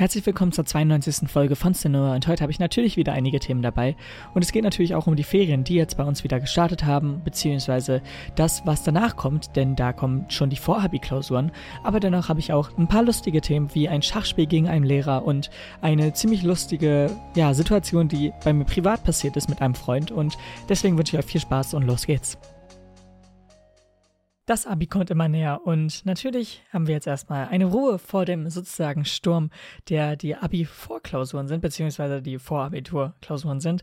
Herzlich willkommen zur 92. Folge von Cinema und heute habe ich natürlich wieder einige Themen dabei und es geht natürlich auch um die Ferien, die jetzt bei uns wieder gestartet haben, beziehungsweise das, was danach kommt, denn da kommen schon die Vorhabi-Klausuren, aber dennoch habe ich auch ein paar lustige Themen wie ein Schachspiel gegen einen Lehrer und eine ziemlich lustige ja, Situation, die bei mir privat passiert ist mit einem Freund und deswegen wünsche ich euch viel Spaß und los geht's. Das Abi kommt immer näher und natürlich haben wir jetzt erstmal eine Ruhe vor dem sozusagen Sturm, der die Abi-Vorklausuren sind, beziehungsweise die Vorabitur-Klausuren sind.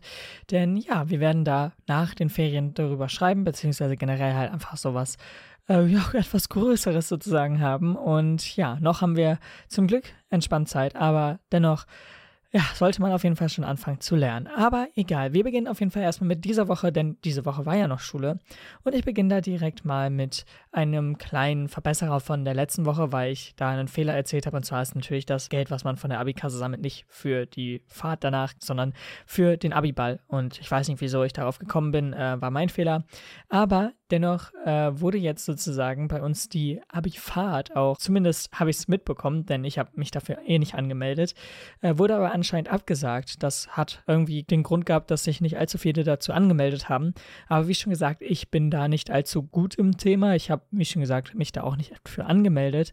Denn ja, wir werden da nach den Ferien darüber schreiben, beziehungsweise generell halt einfach sowas äh, ja, etwas Größeres sozusagen haben. Und ja, noch haben wir zum Glück entspannt Zeit, aber dennoch ja, sollte man auf jeden Fall schon anfangen zu lernen. Aber egal, wir beginnen auf jeden Fall erstmal mit dieser Woche, denn diese Woche war ja noch Schule. Und ich beginne da direkt mal mit einem kleinen Verbesserer von der letzten Woche, weil ich da einen Fehler erzählt habe. Und zwar ist natürlich das Geld, was man von der Abikasse sammelt, nicht für die Fahrt danach, sondern für den Abiball. Und ich weiß nicht, wieso ich darauf gekommen bin, äh, war mein Fehler. Aber dennoch äh, wurde jetzt sozusagen bei uns die Abifahrt auch, zumindest habe ich es mitbekommen, denn ich habe mich dafür eh nicht angemeldet, äh, wurde aber anscheinend abgesagt. Das hat irgendwie den Grund gehabt, dass sich nicht allzu viele dazu angemeldet haben. Aber wie schon gesagt, ich bin da nicht allzu gut im Thema. Ich habe, wie schon gesagt, mich da auch nicht für angemeldet.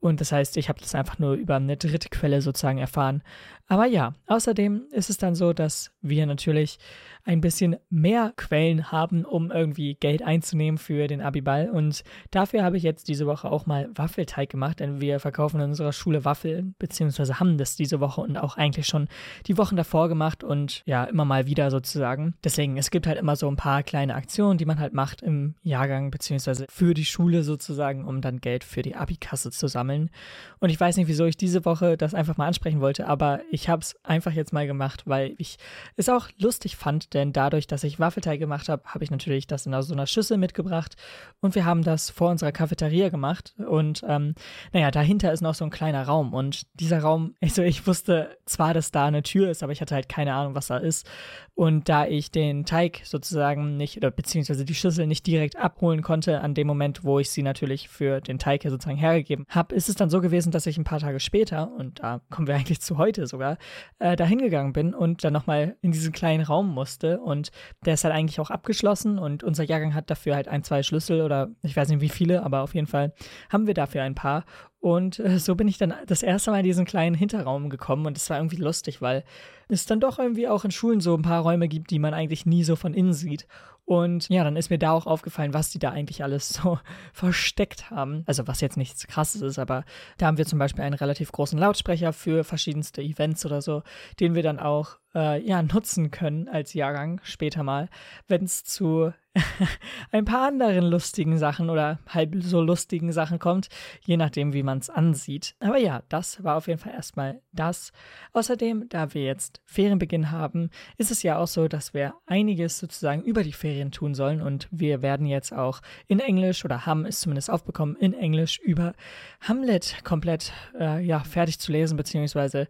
Und das heißt, ich habe das einfach nur über eine dritte Quelle sozusagen erfahren. Aber ja, außerdem ist es dann so, dass wir natürlich ein bisschen mehr Quellen haben, um irgendwie Geld einzunehmen für den Abiball. Und dafür habe ich jetzt diese Woche auch mal Waffelteig gemacht, denn wir verkaufen in unserer Schule Waffeln, beziehungsweise haben das diese Woche und auch eigentlich schon die Wochen davor gemacht und ja, immer mal wieder sozusagen. Deswegen, es gibt halt immer so ein paar kleine Aktionen, die man halt macht im Jahrgang, beziehungsweise für die Schule sozusagen, um dann Geld für die Abikasse zu sammeln. Und ich weiß nicht, wieso ich diese Woche das einfach mal ansprechen wollte, aber ich habe es einfach jetzt mal gemacht, weil ich es auch lustig fand, denn dadurch, dass ich Waffelteig gemacht habe, habe ich natürlich das in so einer Schüssel mitgebracht. Und wir haben das vor unserer Cafeteria gemacht. Und ähm, naja, dahinter ist noch so ein kleiner Raum. Und dieser Raum, also ich wusste zwar, dass da eine Tür ist, aber ich hatte halt keine Ahnung, was da ist. Und da ich den Teig sozusagen nicht, oder beziehungsweise die Schüssel nicht direkt abholen konnte an dem Moment, wo ich sie natürlich für den Teig hier sozusagen hergegeben habe, ist es dann so gewesen, dass ich ein paar Tage später, und da kommen wir eigentlich zu heute sogar, äh, da hingegangen bin und dann nochmal in diesen kleinen Raum musste. Und der ist halt eigentlich auch abgeschlossen und unser Jahrgang hat dafür halt ein, zwei Schlüssel oder ich weiß nicht wie viele, aber auf jeden Fall haben wir dafür ein paar. Und äh, so bin ich dann das erste Mal in diesen kleinen Hinterraum gekommen und es war irgendwie lustig, weil es dann doch irgendwie auch in Schulen so ein paar Räume gibt, die man eigentlich nie so von innen sieht. Und ja, dann ist mir da auch aufgefallen, was die da eigentlich alles so versteckt haben. Also was jetzt nichts krasses ist, aber da haben wir zum Beispiel einen relativ großen Lautsprecher für verschiedenste Events oder so, den wir dann auch äh, ja, nutzen können als Jahrgang später mal, wenn es zu ein paar anderen lustigen Sachen oder halb so lustigen Sachen kommt, je nachdem, wie man es ansieht. Aber ja, das war auf jeden Fall erstmal das. Außerdem, da wir jetzt Ferienbeginn haben, ist es ja auch so, dass wir einiges sozusagen über die Ferien tun sollen und wir werden jetzt auch in Englisch oder haben es zumindest aufbekommen, in Englisch über Hamlet komplett äh, ja, fertig zu lesen, beziehungsweise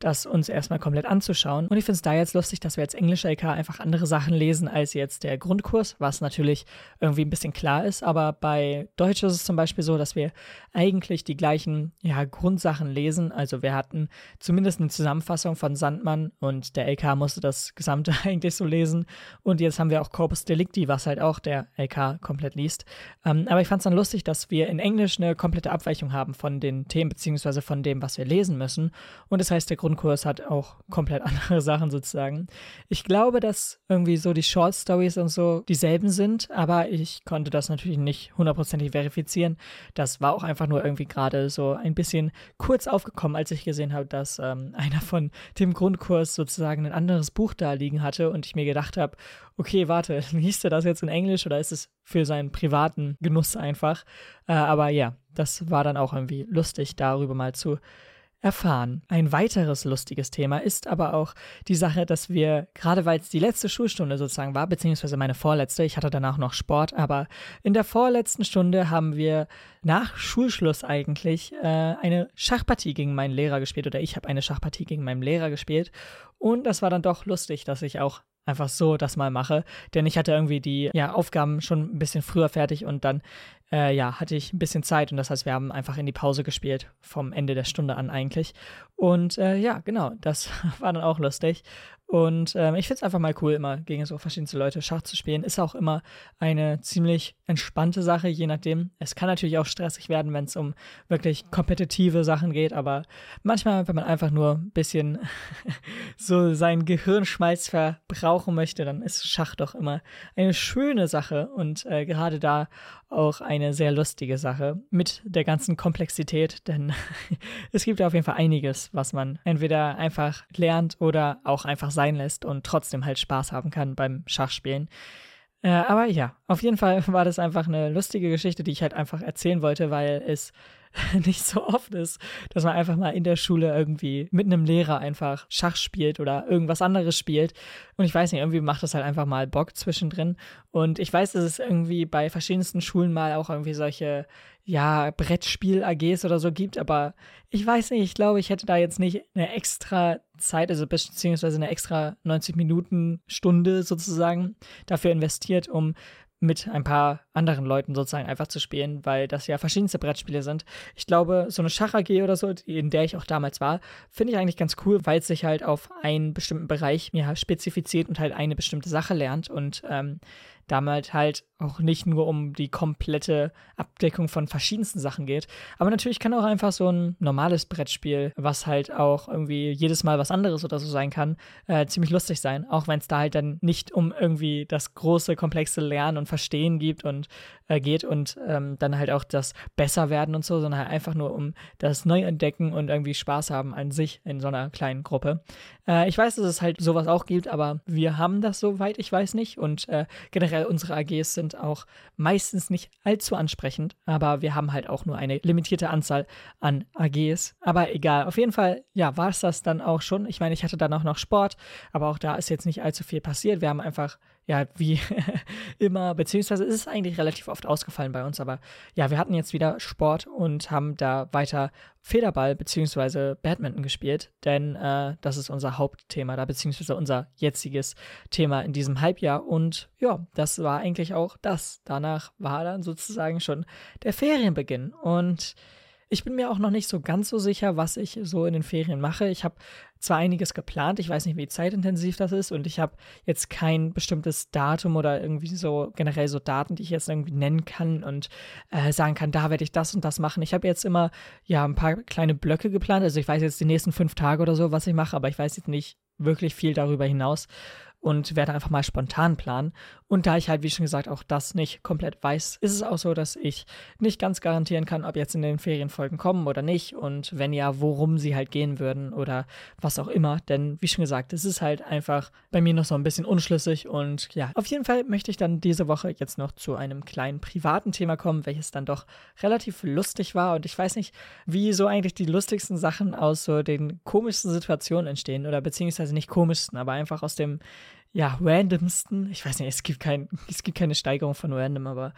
das uns erstmal komplett anzuschauen. Und ich finde es da jetzt lustig, dass wir als englischer LK einfach andere Sachen lesen als jetzt der Grundkurs, was natürlich irgendwie ein bisschen klar ist. Aber bei Deutsch ist es zum Beispiel so, dass wir eigentlich die gleichen ja, Grundsachen lesen. Also wir hatten zumindest eine Zusammenfassung von Sandmann und der LK musste das Gesamte eigentlich so lesen. Und jetzt haben wir auch Corpus Delicti, was halt auch der LK komplett liest. Ähm, aber ich fand es dann lustig, dass wir in Englisch eine komplette Abweichung haben von den Themen beziehungsweise von dem, was wir lesen müssen. Und das heißt, der Grund Grundkurs hat auch komplett andere Sachen sozusagen. Ich glaube, dass irgendwie so die Short Stories und so dieselben sind, aber ich konnte das natürlich nicht hundertprozentig verifizieren. Das war auch einfach nur irgendwie gerade so ein bisschen kurz aufgekommen, als ich gesehen habe, dass ähm, einer von dem Grundkurs sozusagen ein anderes Buch da liegen hatte und ich mir gedacht habe, okay, warte, liest er das jetzt in Englisch oder ist es für seinen privaten Genuss einfach? Äh, aber ja, das war dann auch irgendwie lustig, darüber mal zu erfahren. Ein weiteres lustiges Thema ist aber auch die Sache, dass wir, gerade weil es die letzte Schulstunde sozusagen war, beziehungsweise meine vorletzte, ich hatte danach noch Sport, aber in der vorletzten Stunde haben wir nach Schulschluss eigentlich äh, eine Schachpartie gegen meinen Lehrer gespielt oder ich habe eine Schachpartie gegen meinen Lehrer gespielt und das war dann doch lustig, dass ich auch einfach so das mal mache. Denn ich hatte irgendwie die ja, Aufgaben schon ein bisschen früher fertig und dann äh, ja, hatte ich ein bisschen Zeit und das heißt, wir haben einfach in die Pause gespielt, vom Ende der Stunde an eigentlich. Und äh, ja, genau, das war dann auch lustig. Und ähm, ich finde es einfach mal cool, immer gegen so verschiedenste Leute Schach zu spielen. Ist auch immer eine ziemlich entspannte Sache, je nachdem. Es kann natürlich auch stressig werden, wenn es um wirklich kompetitive Sachen geht, aber manchmal, wenn man einfach nur ein bisschen so seinen Gehirnschmalz verbrauchen möchte, dann ist Schach doch immer eine schöne Sache und äh, gerade da auch eine sehr lustige Sache mit der ganzen Komplexität, denn es gibt auf jeden Fall einiges, was man entweder einfach lernt oder auch einfach sein lässt und trotzdem halt Spaß haben kann beim Schachspielen. Äh, aber ja, auf jeden Fall war das einfach eine lustige Geschichte, die ich halt einfach erzählen wollte, weil es nicht so oft ist, dass man einfach mal in der Schule irgendwie mit einem Lehrer einfach Schach spielt oder irgendwas anderes spielt. Und ich weiß nicht, irgendwie macht das halt einfach mal Bock zwischendrin. Und ich weiß, dass es irgendwie bei verschiedensten Schulen mal auch irgendwie solche, ja, Brettspiel-AGs oder so gibt, aber ich weiß nicht, ich glaube, ich hätte da jetzt nicht eine extra Zeit, also beziehungsweise eine extra 90 Minuten Stunde sozusagen dafür investiert, um mit ein paar anderen Leuten sozusagen einfach zu spielen, weil das ja verschiedenste Brettspiele sind. Ich glaube, so eine Schach-AG oder so, in der ich auch damals war, finde ich eigentlich ganz cool, weil es sich halt auf einen bestimmten Bereich ja, spezifiziert und halt eine bestimmte Sache lernt und ähm, damals halt auch nicht nur um die komplette Abdeckung von verschiedensten Sachen geht. Aber natürlich kann auch einfach so ein normales Brettspiel, was halt auch irgendwie jedes Mal was anderes oder so sein kann, äh, ziemlich lustig sein. Auch wenn es da halt dann nicht um irgendwie das große, komplexe Lernen und Verstehen gibt und äh, geht und ähm, dann halt auch das Besserwerden und so, sondern halt einfach nur um das Neuentdecken und irgendwie Spaß haben an sich in so einer kleinen Gruppe. Äh, ich weiß, dass es halt sowas auch gibt, aber wir haben das soweit, ich weiß nicht. Und äh, unsere AGs sind auch meistens nicht allzu ansprechend, aber wir haben halt auch nur eine limitierte Anzahl an AGs. Aber egal, auf jeden Fall, ja, war es das dann auch schon. Ich meine, ich hatte dann auch noch Sport, aber auch da ist jetzt nicht allzu viel passiert. Wir haben einfach ja, wie immer, beziehungsweise ist es eigentlich relativ oft ausgefallen bei uns, aber ja, wir hatten jetzt wieder Sport und haben da weiter Federball beziehungsweise Badminton gespielt, denn äh, das ist unser Hauptthema da, beziehungsweise unser jetziges Thema in diesem Halbjahr und ja, das war eigentlich auch das. Danach war dann sozusagen schon der Ferienbeginn und ich bin mir auch noch nicht so ganz so sicher, was ich so in den Ferien mache. Ich habe zwar einiges geplant, ich weiß nicht, wie zeitintensiv das ist und ich habe jetzt kein bestimmtes Datum oder irgendwie so generell so Daten, die ich jetzt irgendwie nennen kann und äh, sagen kann, da werde ich das und das machen. Ich habe jetzt immer ja ein paar kleine Blöcke geplant, also ich weiß jetzt die nächsten fünf Tage oder so, was ich mache, aber ich weiß jetzt nicht wirklich viel darüber hinaus und werde einfach mal spontan planen. Und da ich halt, wie schon gesagt, auch das nicht komplett weiß, ist es auch so, dass ich nicht ganz garantieren kann, ob jetzt in den Ferienfolgen kommen oder nicht und wenn ja, worum sie halt gehen würden oder was auch immer. Denn wie schon gesagt, es ist halt einfach bei mir noch so ein bisschen unschlüssig und ja, auf jeden Fall möchte ich dann diese Woche jetzt noch zu einem kleinen privaten Thema kommen, welches dann doch relativ lustig war und ich weiß nicht, wie so eigentlich die lustigsten Sachen aus so den komischsten Situationen entstehen oder beziehungsweise nicht komischsten, aber einfach aus dem ja, randomsten. Ich weiß nicht, es gibt, kein, es gibt keine Steigerung von random, aber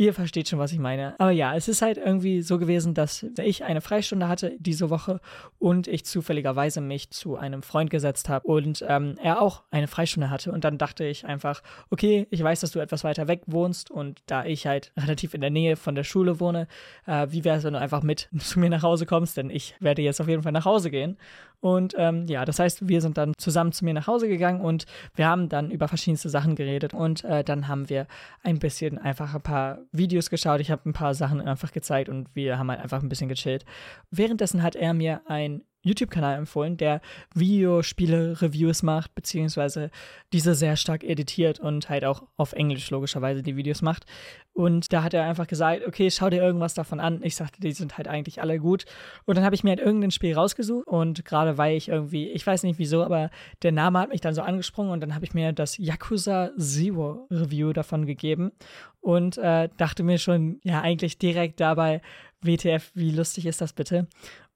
Ihr versteht schon, was ich meine. Aber ja, es ist halt irgendwie so gewesen, dass ich eine Freistunde hatte diese Woche und ich zufälligerweise mich zu einem Freund gesetzt habe und ähm, er auch eine Freistunde hatte. Und dann dachte ich einfach, okay, ich weiß, dass du etwas weiter weg wohnst und da ich halt relativ in der Nähe von der Schule wohne, äh, wie wäre es, wenn du einfach mit zu mir nach Hause kommst? Denn ich werde jetzt auf jeden Fall nach Hause gehen. Und ähm, ja, das heißt, wir sind dann zusammen zu mir nach Hause gegangen und wir haben dann über verschiedenste Sachen geredet und äh, dann haben wir ein bisschen einfach ein paar Videos geschaut, ich habe ein paar Sachen einfach gezeigt und wir haben halt einfach ein bisschen gechillt. Währenddessen hat er mir ein YouTube-Kanal empfohlen, der Videospiele-Reviews macht, beziehungsweise diese sehr stark editiert und halt auch auf Englisch logischerweise die Videos macht. Und da hat er einfach gesagt, okay, schau dir irgendwas davon an. Ich sagte, die sind halt eigentlich alle gut. Und dann habe ich mir halt irgendein Spiel rausgesucht und gerade weil ich irgendwie, ich weiß nicht wieso, aber der Name hat mich dann so angesprungen und dann habe ich mir das Yakuza Zero Review davon gegeben und äh, dachte mir schon, ja, eigentlich direkt dabei, WTF, wie lustig ist das bitte?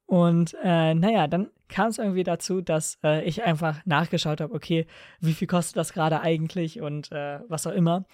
Und äh, naja, dann kam es irgendwie dazu, dass äh, ich einfach nachgeschaut habe, okay, wie viel kostet das gerade eigentlich und äh, was auch immer.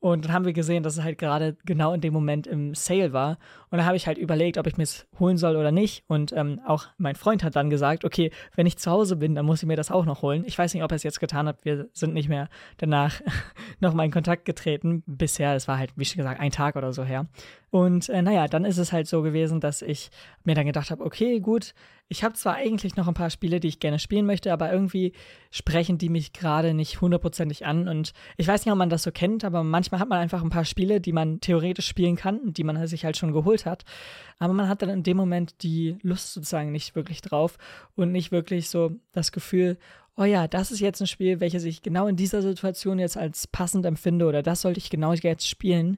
Und dann haben wir gesehen, dass es halt gerade genau in dem Moment im Sale war. Und da habe ich halt überlegt, ob ich mir es holen soll oder nicht. Und ähm, auch mein Freund hat dann gesagt, okay, wenn ich zu Hause bin, dann muss ich mir das auch noch holen. Ich weiß nicht, ob er es jetzt getan hat. Wir sind nicht mehr danach nochmal in Kontakt getreten. Bisher, es war halt, wie schon gesagt, ein Tag oder so her. Und äh, naja, dann ist es halt so gewesen, dass ich mir dann gedacht habe, okay, gut, ich habe zwar eigentlich noch ein paar Spiele, die ich gerne spielen möchte, aber irgendwie sprechen die mich gerade nicht hundertprozentig an. Und ich weiß nicht, ob man das so kennt, aber manchmal hat man einfach ein paar Spiele, die man theoretisch spielen kann, die man sich halt schon geholt hat. Aber man hat dann in dem Moment die Lust sozusagen nicht wirklich drauf und nicht wirklich so das Gefühl, oh ja, das ist jetzt ein Spiel, welches ich genau in dieser Situation jetzt als passend empfinde oder das sollte ich genau jetzt spielen.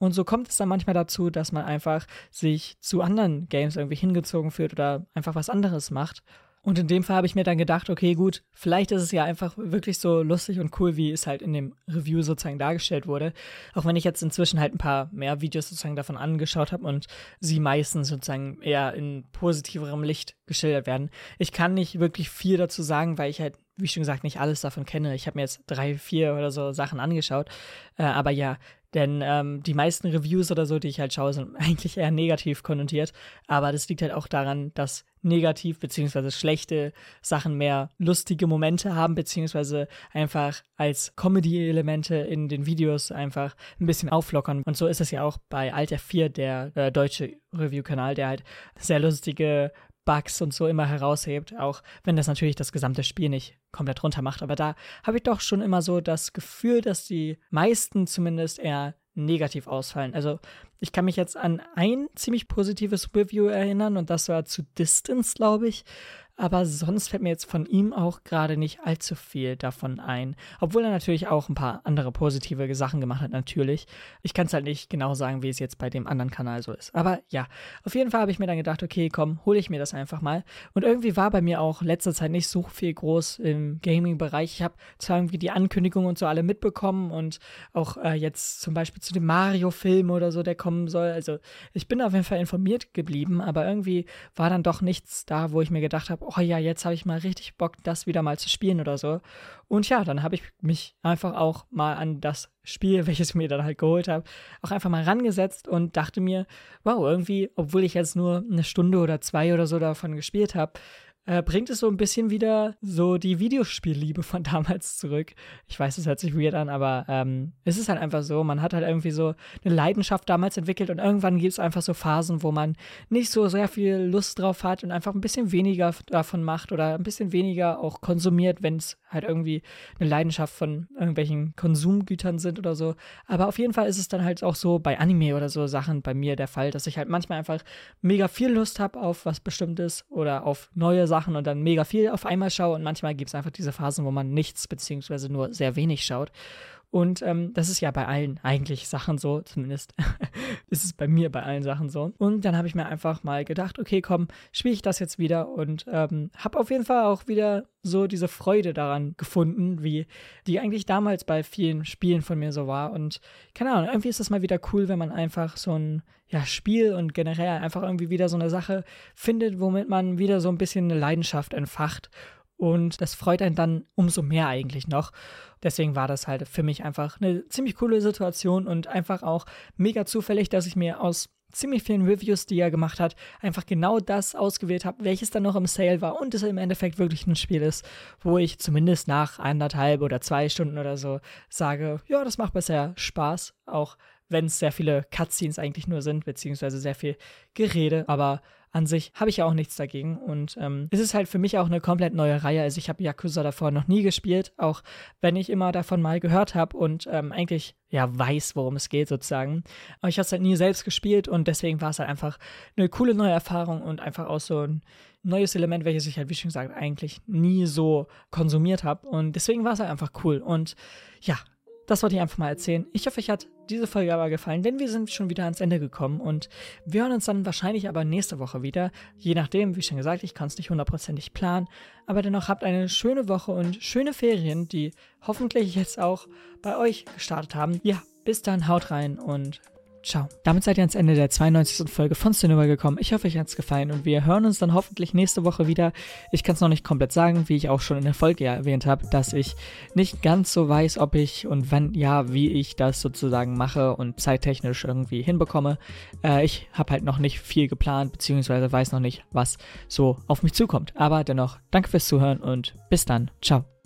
Und so kommt es dann manchmal dazu, dass man einfach sich zu anderen Games irgendwie hingezogen fühlt oder einfach was anderes macht. Und in dem Fall habe ich mir dann gedacht, okay, gut, vielleicht ist es ja einfach wirklich so lustig und cool, wie es halt in dem Review sozusagen dargestellt wurde. Auch wenn ich jetzt inzwischen halt ein paar mehr Videos sozusagen davon angeschaut habe und sie meistens sozusagen eher in positiverem Licht geschildert werden. Ich kann nicht wirklich viel dazu sagen, weil ich halt, wie schon gesagt, nicht alles davon kenne. Ich habe mir jetzt drei, vier oder so Sachen angeschaut. Äh, aber ja, denn ähm, die meisten Reviews oder so, die ich halt schaue, sind eigentlich eher negativ konnotiert. Aber das liegt halt auch daran, dass negativ beziehungsweise schlechte Sachen mehr lustige Momente haben, beziehungsweise einfach als Comedy-Elemente in den Videos einfach ein bisschen auflockern. Und so ist es ja auch bei Alter 4, der äh, deutsche Review-Kanal, der halt sehr lustige Bugs und so immer heraushebt, auch wenn das natürlich das gesamte Spiel nicht komplett runter macht. Aber da habe ich doch schon immer so das Gefühl, dass die meisten zumindest eher negativ ausfallen. Also ich kann mich jetzt an ein ziemlich positives Review erinnern und das war zu Distance, glaube ich aber sonst fällt mir jetzt von ihm auch gerade nicht allzu viel davon ein. Obwohl er natürlich auch ein paar andere positive Sachen gemacht hat, natürlich. Ich kann es halt nicht genau sagen, wie es jetzt bei dem anderen Kanal so ist. Aber ja, auf jeden Fall habe ich mir dann gedacht, okay, komm, hole ich mir das einfach mal. Und irgendwie war bei mir auch letzter Zeit nicht so viel groß im Gaming-Bereich. Ich habe zwar irgendwie die Ankündigungen und so alle mitbekommen und auch äh, jetzt zum Beispiel zu dem Mario-Film oder so, der kommen soll. Also ich bin auf jeden Fall informiert geblieben, aber irgendwie war dann doch nichts da, wo ich mir gedacht habe, oh ja, jetzt habe ich mal richtig Bock, das wieder mal zu spielen oder so. Und ja, dann habe ich mich einfach auch mal an das Spiel, welches ich mir dann halt geholt habe, auch einfach mal rangesetzt und dachte mir, wow, irgendwie, obwohl ich jetzt nur eine Stunde oder zwei oder so davon gespielt habe, äh, bringt es so ein bisschen wieder so die Videospielliebe von damals zurück. Ich weiß, es hört sich weird an, aber ähm, es ist halt einfach so, man hat halt irgendwie so eine Leidenschaft damals entwickelt und irgendwann gibt es einfach so Phasen, wo man nicht so sehr viel Lust drauf hat und einfach ein bisschen weniger davon macht oder ein bisschen weniger auch konsumiert, wenn es halt irgendwie eine Leidenschaft von irgendwelchen Konsumgütern sind oder so. Aber auf jeden Fall ist es dann halt auch so bei Anime oder so Sachen bei mir der Fall, dass ich halt manchmal einfach mega viel Lust habe auf was Bestimmtes oder auf neue Sachen und dann mega viel auf einmal schaue und manchmal gibt es einfach diese Phasen, wo man nichts beziehungsweise nur sehr wenig schaut. Und ähm, das ist ja bei allen eigentlich Sachen so, zumindest ist es bei mir bei allen Sachen so. Und dann habe ich mir einfach mal gedacht, okay, komm, spiele ich das jetzt wieder und ähm, habe auf jeden Fall auch wieder so diese Freude daran gefunden, wie die eigentlich damals bei vielen Spielen von mir so war. Und keine Ahnung, irgendwie ist das mal wieder cool, wenn man einfach so ein ja, Spiel und generell einfach irgendwie wieder so eine Sache findet, womit man wieder so ein bisschen eine Leidenschaft entfacht. Und das freut einen dann umso mehr eigentlich noch. Deswegen war das halt für mich einfach eine ziemlich coole Situation und einfach auch mega zufällig, dass ich mir aus ziemlich vielen Reviews, die er gemacht hat, einfach genau das ausgewählt habe, welches dann noch im Sale war und es im Endeffekt wirklich ein Spiel ist, wo ich zumindest nach anderthalb oder zwei Stunden oder so sage, ja, das macht bisher Spaß, auch wenn es sehr viele Cutscenes eigentlich nur sind, beziehungsweise sehr viel Gerede, aber an sich habe ich ja auch nichts dagegen. Und ähm, es ist halt für mich auch eine komplett neue Reihe. Also ich habe Yakuza davor noch nie gespielt, auch wenn ich immer davon mal gehört habe und ähm, eigentlich ja weiß, worum es geht sozusagen. Aber ich habe es halt nie selbst gespielt und deswegen war es halt einfach eine coole neue Erfahrung und einfach auch so ein neues Element, welches ich halt, wie schon gesagt, eigentlich nie so konsumiert habe. Und deswegen war es halt einfach cool. Und ja, das wollte ich einfach mal erzählen. Ich hoffe, euch hat diese Folge aber gefallen, denn wir sind schon wieder ans Ende gekommen und wir hören uns dann wahrscheinlich aber nächste Woche wieder. Je nachdem, wie schon gesagt, ich kann es nicht hundertprozentig planen, aber dennoch habt eine schöne Woche und schöne Ferien, die hoffentlich jetzt auch bei euch gestartet haben. Ja, bis dann, haut rein und ciao. Damit seid ihr ans Ende der 92. Folge von Cinema gekommen. Ich hoffe, euch hat es gefallen und wir hören uns dann hoffentlich nächste Woche wieder. Ich kann es noch nicht komplett sagen, wie ich auch schon in der Folge ja erwähnt habe, dass ich nicht ganz so weiß, ob ich und wann, ja, wie ich das sozusagen mache und zeittechnisch irgendwie hinbekomme. Äh, ich habe halt noch nicht viel geplant, beziehungsweise weiß noch nicht, was so auf mich zukommt. Aber dennoch, danke fürs Zuhören und bis dann. Ciao.